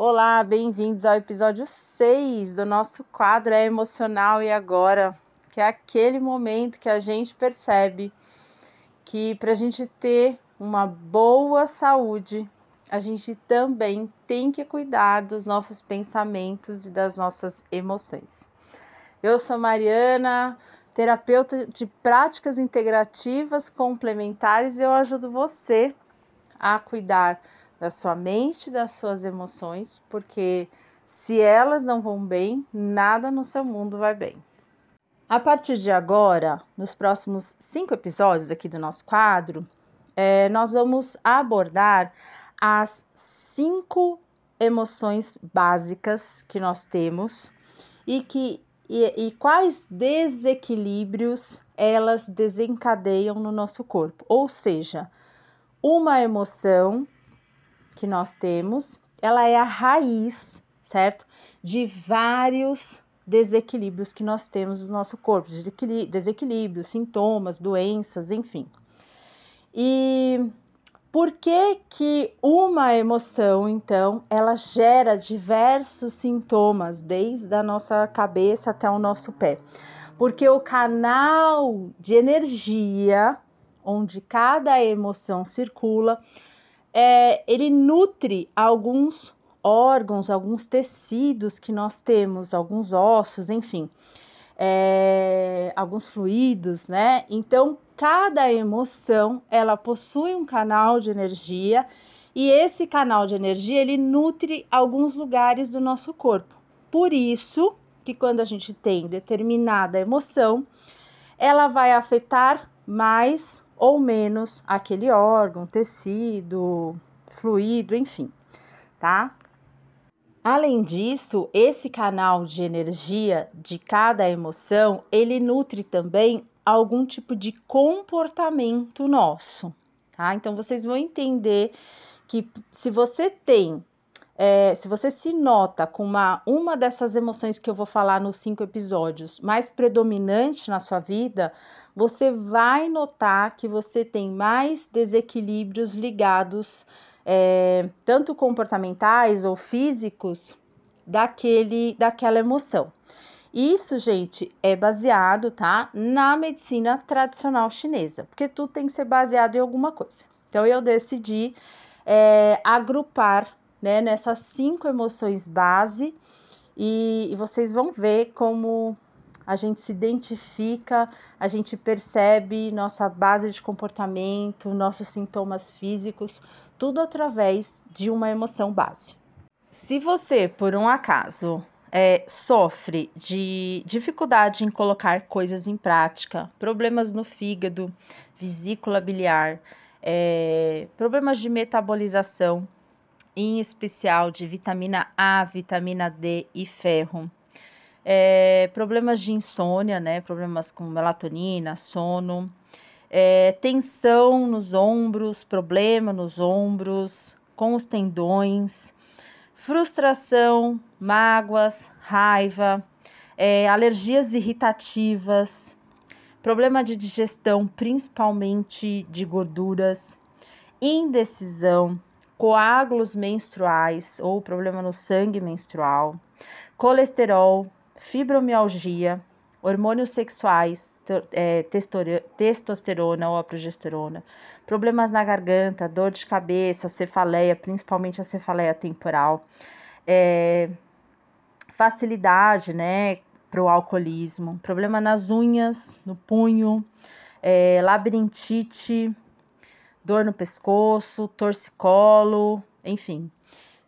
Olá, bem-vindos ao episódio 6 do nosso quadro É Emocional e Agora, que é aquele momento que a gente percebe que para a gente ter uma boa saúde, a gente também tem que cuidar dos nossos pensamentos e das nossas emoções. Eu sou Mariana, terapeuta de práticas integrativas complementares, e eu ajudo você a cuidar da sua mente, das suas emoções, porque se elas não vão bem, nada no seu mundo vai bem. A partir de agora, nos próximos cinco episódios aqui do nosso quadro, é, nós vamos abordar as cinco emoções básicas que nós temos e que e, e quais desequilíbrios elas desencadeiam no nosso corpo. Ou seja, uma emoção que nós temos, ela é a raiz, certo? De vários desequilíbrios que nós temos no nosso corpo, desequilíbrios, sintomas, doenças, enfim. E por que que uma emoção, então, ela gera diversos sintomas, desde a nossa cabeça até o nosso pé? Porque o canal de energia onde cada emoção circula, é, ele nutre alguns órgãos, alguns tecidos que nós temos, alguns ossos, enfim, é, alguns fluidos, né? Então, cada emoção ela possui um canal de energia e esse canal de energia ele nutre alguns lugares do nosso corpo. Por isso que quando a gente tem determinada emoção, ela vai afetar mais ou menos aquele órgão, tecido, fluido, enfim, tá? Além disso, esse canal de energia de cada emoção, ele nutre também algum tipo de comportamento nosso, tá? Então vocês vão entender que se você tem, é, se você se nota com uma, uma dessas emoções que eu vou falar nos cinco episódios mais predominante na sua vida, você vai notar que você tem mais desequilíbrios ligados, é, tanto comportamentais ou físicos, daquele, daquela emoção. Isso, gente, é baseado, tá, na medicina tradicional chinesa, porque tudo tem que ser baseado em alguma coisa. Então, eu decidi é, agrupar, né, nessas cinco emoções base e, e vocês vão ver como a gente se identifica, a gente percebe nossa base de comportamento, nossos sintomas físicos, tudo através de uma emoção base. Se você, por um acaso, é, sofre de dificuldade em colocar coisas em prática, problemas no fígado, vesícula biliar, é, problemas de metabolização, em especial de vitamina A, vitamina D e ferro, é, problemas de insônia, né? Problemas com melatonina, sono, é, tensão nos ombros, problema nos ombros, com os tendões, frustração, mágoas, raiva, é, alergias irritativas, problema de digestão, principalmente de gorduras, indecisão, coágulos menstruais ou problema no sangue menstrual, colesterol, fibromialgia, hormônios sexuais, é, testosterona ou a progesterona, problemas na garganta, dor de cabeça, cefaleia, principalmente a cefaleia temporal, é, facilidade, né, para o alcoolismo, problema nas unhas, no punho, é, labirintite, dor no pescoço, torcicolo, enfim.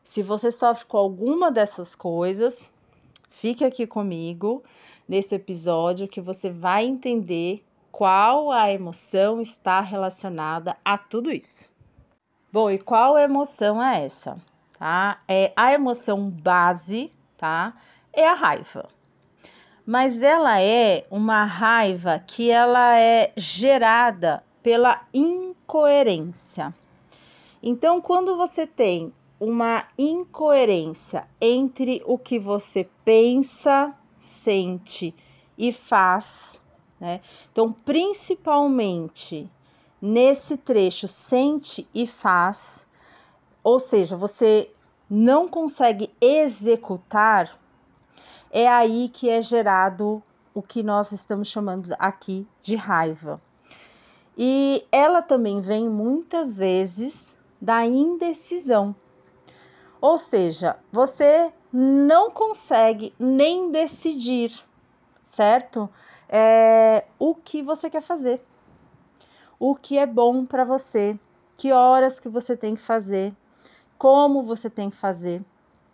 Se você sofre com alguma dessas coisas, Fique aqui comigo nesse episódio que você vai entender qual a emoção está relacionada a tudo isso. Bom, e qual emoção é essa? Tá? É a emoção base, tá? É a raiva. Mas ela é uma raiva que ela é gerada pela incoerência. Então, quando você tem uma incoerência entre o que você pensa, sente e faz, né? Então, principalmente nesse trecho sente e faz, ou seja, você não consegue executar, é aí que é gerado o que nós estamos chamando aqui de raiva. E ela também vem muitas vezes da indecisão. Ou seja, você não consegue nem decidir, certo? É, o que você quer fazer, o que é bom para você, que horas que você tem que fazer, como você tem que fazer,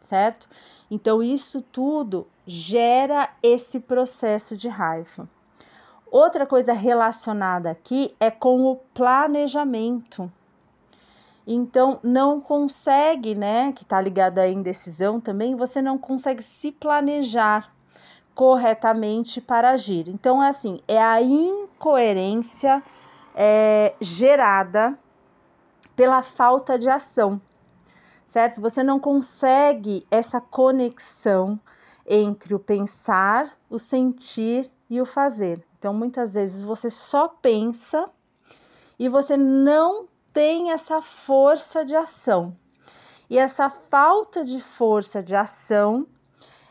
certo? Então, isso tudo gera esse processo de raiva. Outra coisa relacionada aqui é com o planejamento. Então, não consegue, né? Que está ligada à indecisão também, você não consegue se planejar corretamente para agir. Então, é assim: é a incoerência é, gerada pela falta de ação, certo? Você não consegue essa conexão entre o pensar, o sentir e o fazer. Então, muitas vezes você só pensa e você não tem essa força de ação. E essa falta de força de ação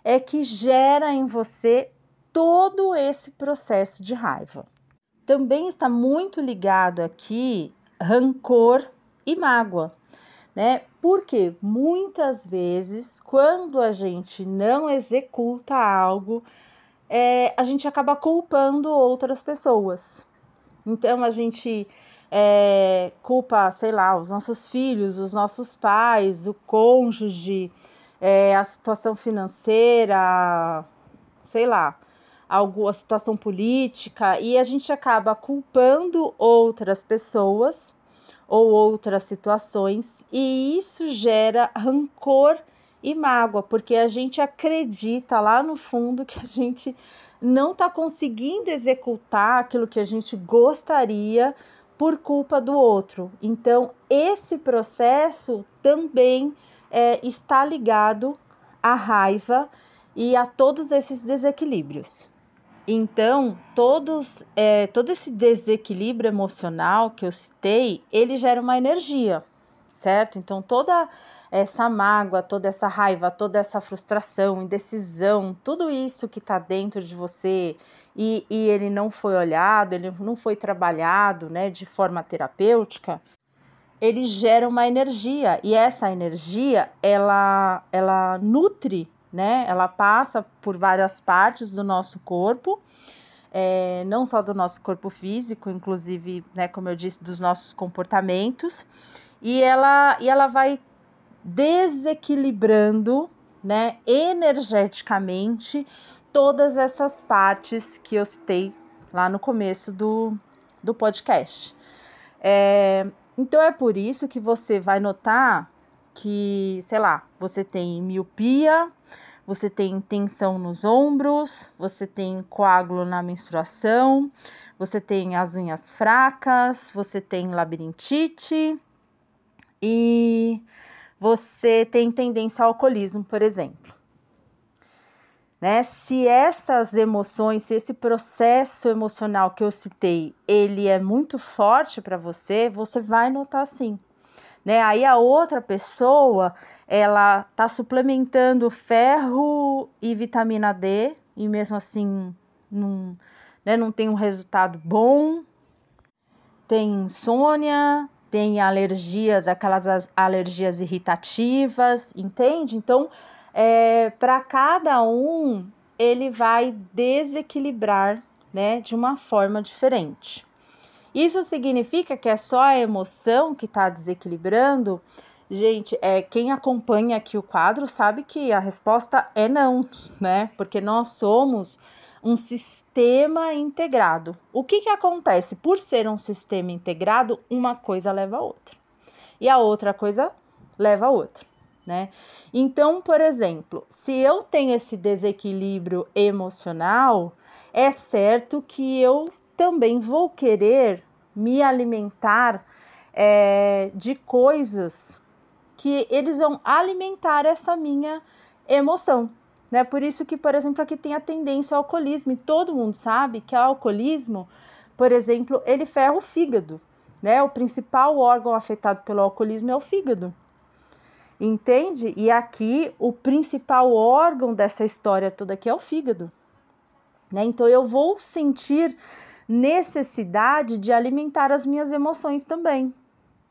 é que gera em você todo esse processo de raiva. Também está muito ligado aqui rancor e mágoa, né? Porque muitas vezes, quando a gente não executa algo, é, a gente acaba culpando outras pessoas. Então a gente é, culpa, sei lá, os nossos filhos, os nossos pais, o cônjuge, é, a situação financeira, sei lá, algo, a situação política, e a gente acaba culpando outras pessoas ou outras situações, e isso gera rancor e mágoa, porque a gente acredita lá no fundo que a gente não está conseguindo executar aquilo que a gente gostaria por culpa do outro. Então, esse processo também é, está ligado à raiva e a todos esses desequilíbrios. Então, todos, é, todo esse desequilíbrio emocional que eu citei, ele gera uma energia, certo? Então, toda essa mágoa, toda essa raiva, toda essa frustração, indecisão, tudo isso que está dentro de você e, e ele não foi olhado, ele não foi trabalhado né, de forma terapêutica, ele gera uma energia e essa energia ela, ela nutre né? Ela passa por várias partes do nosso corpo, é, não só do nosso corpo físico, inclusive, né, como eu disse, dos nossos comportamentos, e ela, e ela vai desequilibrando, né, energeticamente todas essas partes que eu citei lá no começo do, do podcast. É, então é por isso que você vai notar que, sei lá, você tem miopia, você tem tensão nos ombros, você tem coágulo na menstruação, você tem as unhas fracas, você tem labirintite e você tem tendência ao alcoolismo, por exemplo. Né? Se essas emoções, se esse processo emocional que eu citei, ele é muito forte para você, você vai notar sim né? Aí a outra pessoa, ela tá suplementando ferro e vitamina D e mesmo assim não, né, não tem um resultado bom. Tem insônia, tem alergias, aquelas alergias irritativas, entende? Então, é, para cada um, ele vai desequilibrar, né, de uma forma diferente. Isso significa que é só a emoção que está desequilibrando? Gente, é, quem acompanha aqui o quadro sabe que a resposta é não, né? Porque nós somos um sistema integrado. O que, que acontece? Por ser um sistema integrado, uma coisa leva a outra. E a outra coisa leva a outra, né? Então, por exemplo, se eu tenho esse desequilíbrio emocional, é certo que eu também vou querer me alimentar é, de coisas que eles vão alimentar essa minha emoção. Né? Por isso que, por exemplo, aqui tem a tendência ao alcoolismo, e todo mundo sabe que o alcoolismo, por exemplo, ele ferra o fígado. Né? O principal órgão afetado pelo alcoolismo é o fígado. Entende? E aqui o principal órgão dessa história toda aqui é o fígado. Né? Então eu vou sentir necessidade de alimentar as minhas emoções também.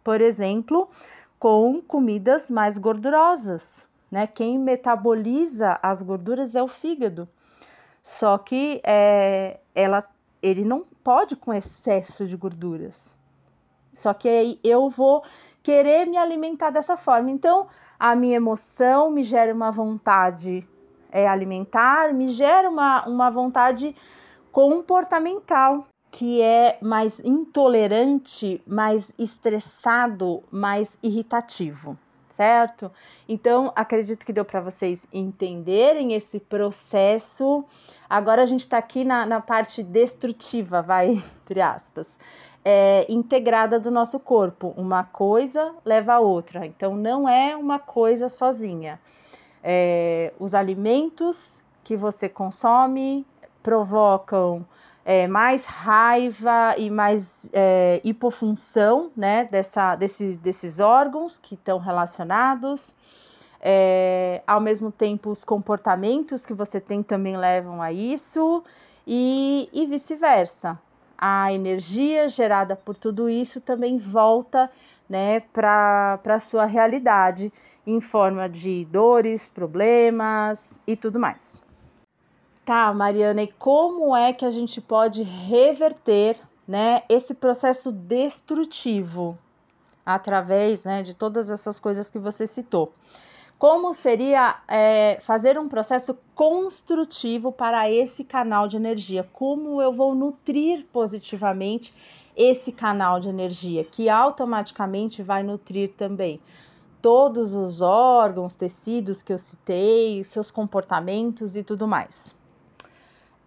Por exemplo, com comidas mais gordurosas. Né? Quem metaboliza as gorduras é o fígado. Só que é, ela, ele não pode com excesso de gorduras. Só que aí eu vou querer me alimentar dessa forma. Então, a minha emoção me gera uma vontade é, alimentar, me gera uma, uma vontade comportamental, que é mais intolerante, mais estressado, mais irritativo, certo? Então, acredito que deu para vocês entenderem esse processo. Agora a gente está aqui na, na parte destrutiva, vai, entre aspas é, integrada do nosso corpo. Uma coisa leva a outra. Então, não é uma coisa sozinha. É, os alimentos que você consome provocam é, mais raiva e mais é, hipofunção né, dessa, desses, desses órgãos que estão relacionados. É, ao mesmo tempo, os comportamentos que você tem também levam a isso, e, e vice-versa a energia gerada por tudo isso também volta né, para a sua realidade em forma de dores, problemas e tudo mais. Tá, Mariana, e como é que a gente pode reverter né, esse processo destrutivo através né, de todas essas coisas que você citou? como seria é, fazer um processo construtivo para esse canal de energia, como eu vou nutrir positivamente esse canal de energia, que automaticamente vai nutrir também todos os órgãos, tecidos que eu citei, seus comportamentos e tudo mais.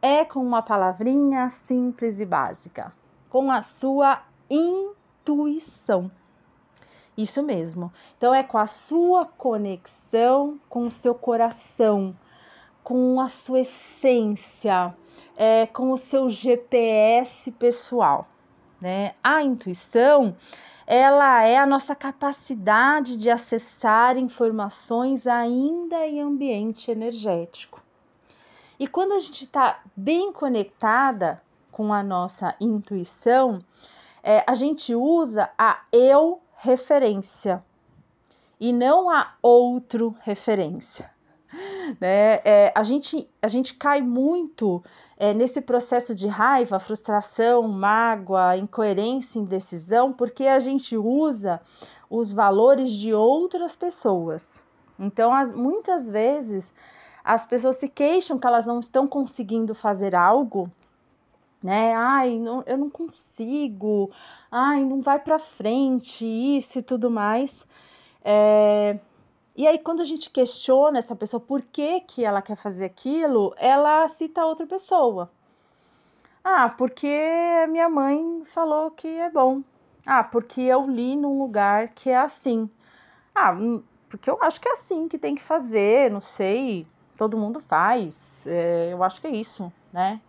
É com uma palavrinha simples e básica, com a sua intuição. Isso mesmo. Então é com a sua conexão com o seu coração, com a sua essência, é, com o seu GPS pessoal. Né? A intuição ela é a nossa capacidade de acessar informações ainda em ambiente energético. E quando a gente está bem conectada com a nossa intuição, é, a gente usa a eu referência e não a outro referência. Né? É, a, gente, a gente cai muito é, nesse processo de raiva, frustração, mágoa, incoerência, indecisão, porque a gente usa os valores de outras pessoas. Então, as, muitas vezes, as pessoas se queixam que elas não estão conseguindo fazer algo né? Ai, não, eu não consigo, ai, não vai para frente, isso e tudo mais. É... E aí, quando a gente questiona essa pessoa por que, que ela quer fazer aquilo, ela cita outra pessoa. Ah, porque minha mãe falou que é bom. Ah, porque eu li num lugar que é assim. Ah, hum, porque eu acho que é assim que tem que fazer, não sei, todo mundo faz, é, eu acho que é isso, né?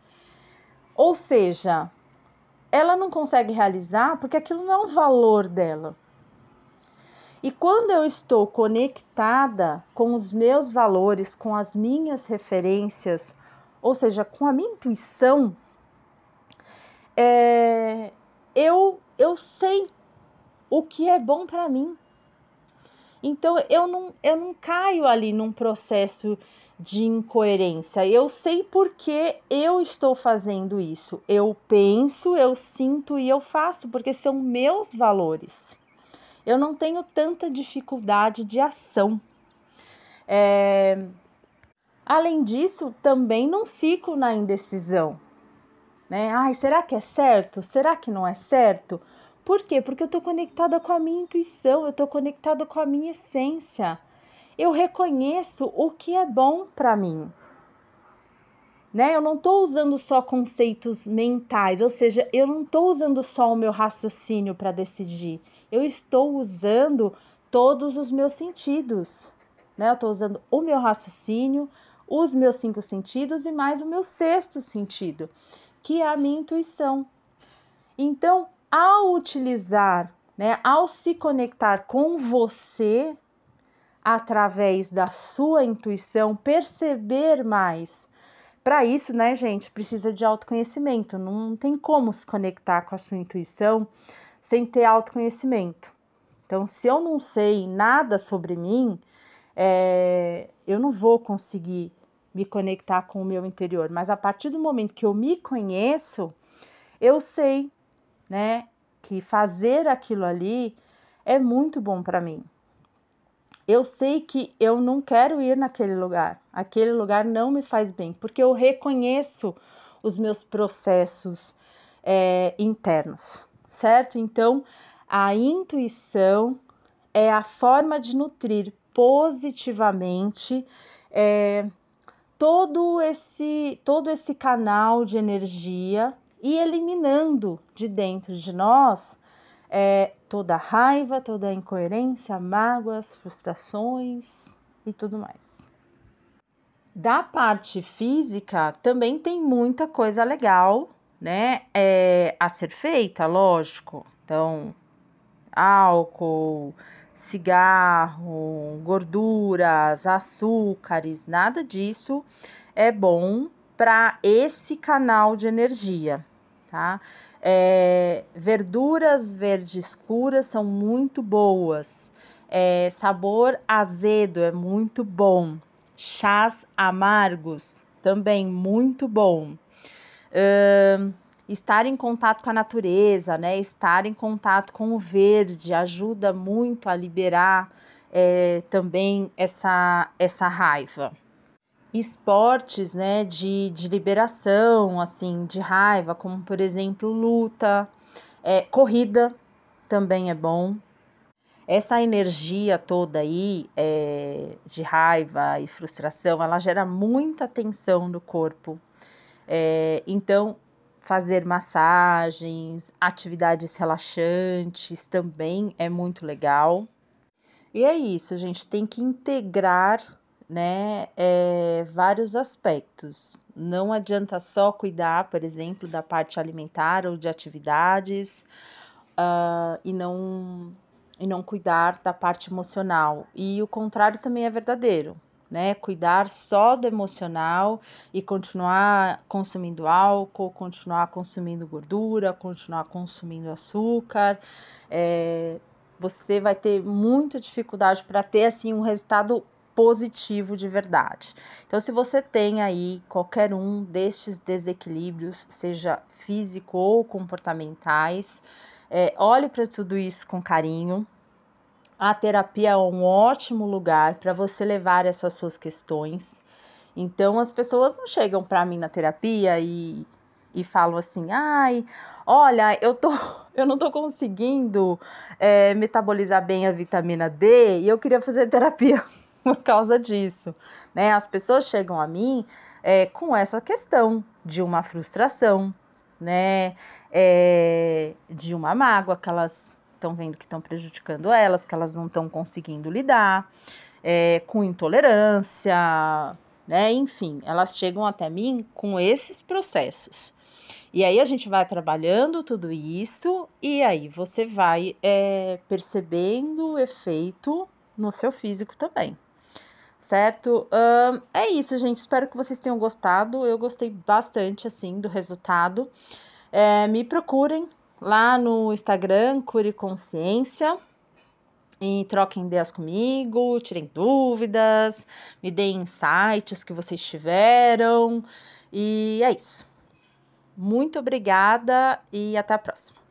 Ou seja, ela não consegue realizar porque aquilo não é um valor dela. E quando eu estou conectada com os meus valores, com as minhas referências, ou seja, com a minha intuição, é, eu, eu sei o que é bom para mim. Então eu não, eu não caio ali num processo de incoerência. Eu sei por que eu estou fazendo isso. Eu penso, eu sinto e eu faço, porque são meus valores. Eu não tenho tanta dificuldade de ação. É... Além disso, também não fico na indecisão. Né? Ai, será que é certo? Será que não é certo? Por quê? Porque eu estou conectada com a minha intuição, eu estou conectada com a minha essência eu reconheço o que é bom para mim. Né? Eu não estou usando só conceitos mentais, ou seja, eu não estou usando só o meu raciocínio para decidir. Eu estou usando todos os meus sentidos. Né? Eu estou usando o meu raciocínio, os meus cinco sentidos e mais o meu sexto sentido, que é a minha intuição. Então, ao utilizar, né, ao se conectar com você, através da sua intuição, perceber mais. Para isso, né, gente, precisa de autoconhecimento. Não tem como se conectar com a sua intuição sem ter autoconhecimento. Então, se eu não sei nada sobre mim, é, eu não vou conseguir me conectar com o meu interior. Mas a partir do momento que eu me conheço, eu sei, né, que fazer aquilo ali é muito bom para mim. Eu sei que eu não quero ir naquele lugar. Aquele lugar não me faz bem, porque eu reconheço os meus processos é, internos, certo? Então, a intuição é a forma de nutrir positivamente é, todo esse todo esse canal de energia e eliminando de dentro de nós é, toda raiva, toda incoerência, mágoas, frustrações e tudo mais. Da parte física também tem muita coisa legal, né? É, a ser feita, lógico. Então, álcool, cigarro, gorduras, açúcares, nada disso é bom para esse canal de energia, tá? É, verduras verdes escuras são muito boas. É, sabor azedo é muito bom. Chás amargos também muito bom. Estar em contato com a natureza, né? Estar em contato com o verde ajuda muito a liberar é, também essa, essa raiva esportes, né, de, de liberação, assim, de raiva, como por exemplo luta, é, corrida também é bom. Essa energia toda aí é, de raiva e frustração, ela gera muita tensão no corpo. É, então, fazer massagens, atividades relaxantes também é muito legal. E é isso, gente tem que integrar né, é, vários aspectos. Não adianta só cuidar, por exemplo, da parte alimentar ou de atividades uh, e, não, e não cuidar da parte emocional. E o contrário também é verdadeiro. Né, cuidar só do emocional e continuar consumindo álcool, continuar consumindo gordura, continuar consumindo açúcar, é, você vai ter muita dificuldade para ter assim um resultado positivo de verdade. Então, se você tem aí qualquer um destes desequilíbrios, seja físico ou comportamentais, é, olhe para tudo isso com carinho. A terapia é um ótimo lugar para você levar essas suas questões. Então, as pessoas não chegam para mim na terapia e, e falam assim: ai, olha, eu tô. Eu não tô conseguindo é, metabolizar bem a vitamina D e eu queria fazer terapia por causa disso, né? As pessoas chegam a mim é, com essa questão de uma frustração, né? É, de uma mágoa que elas estão vendo que estão prejudicando elas, que elas não estão conseguindo lidar, é, com intolerância, né? Enfim, elas chegam até mim com esses processos. E aí a gente vai trabalhando tudo isso e aí você vai é, percebendo o efeito no seu físico também certo? Um, é isso, gente. Espero que vocês tenham gostado. Eu gostei bastante, assim, do resultado. É, me procurem lá no Instagram, Cure Consciência. E troquem ideias comigo, tirem dúvidas, me deem insights que vocês tiveram. E é isso. Muito obrigada e até a próxima.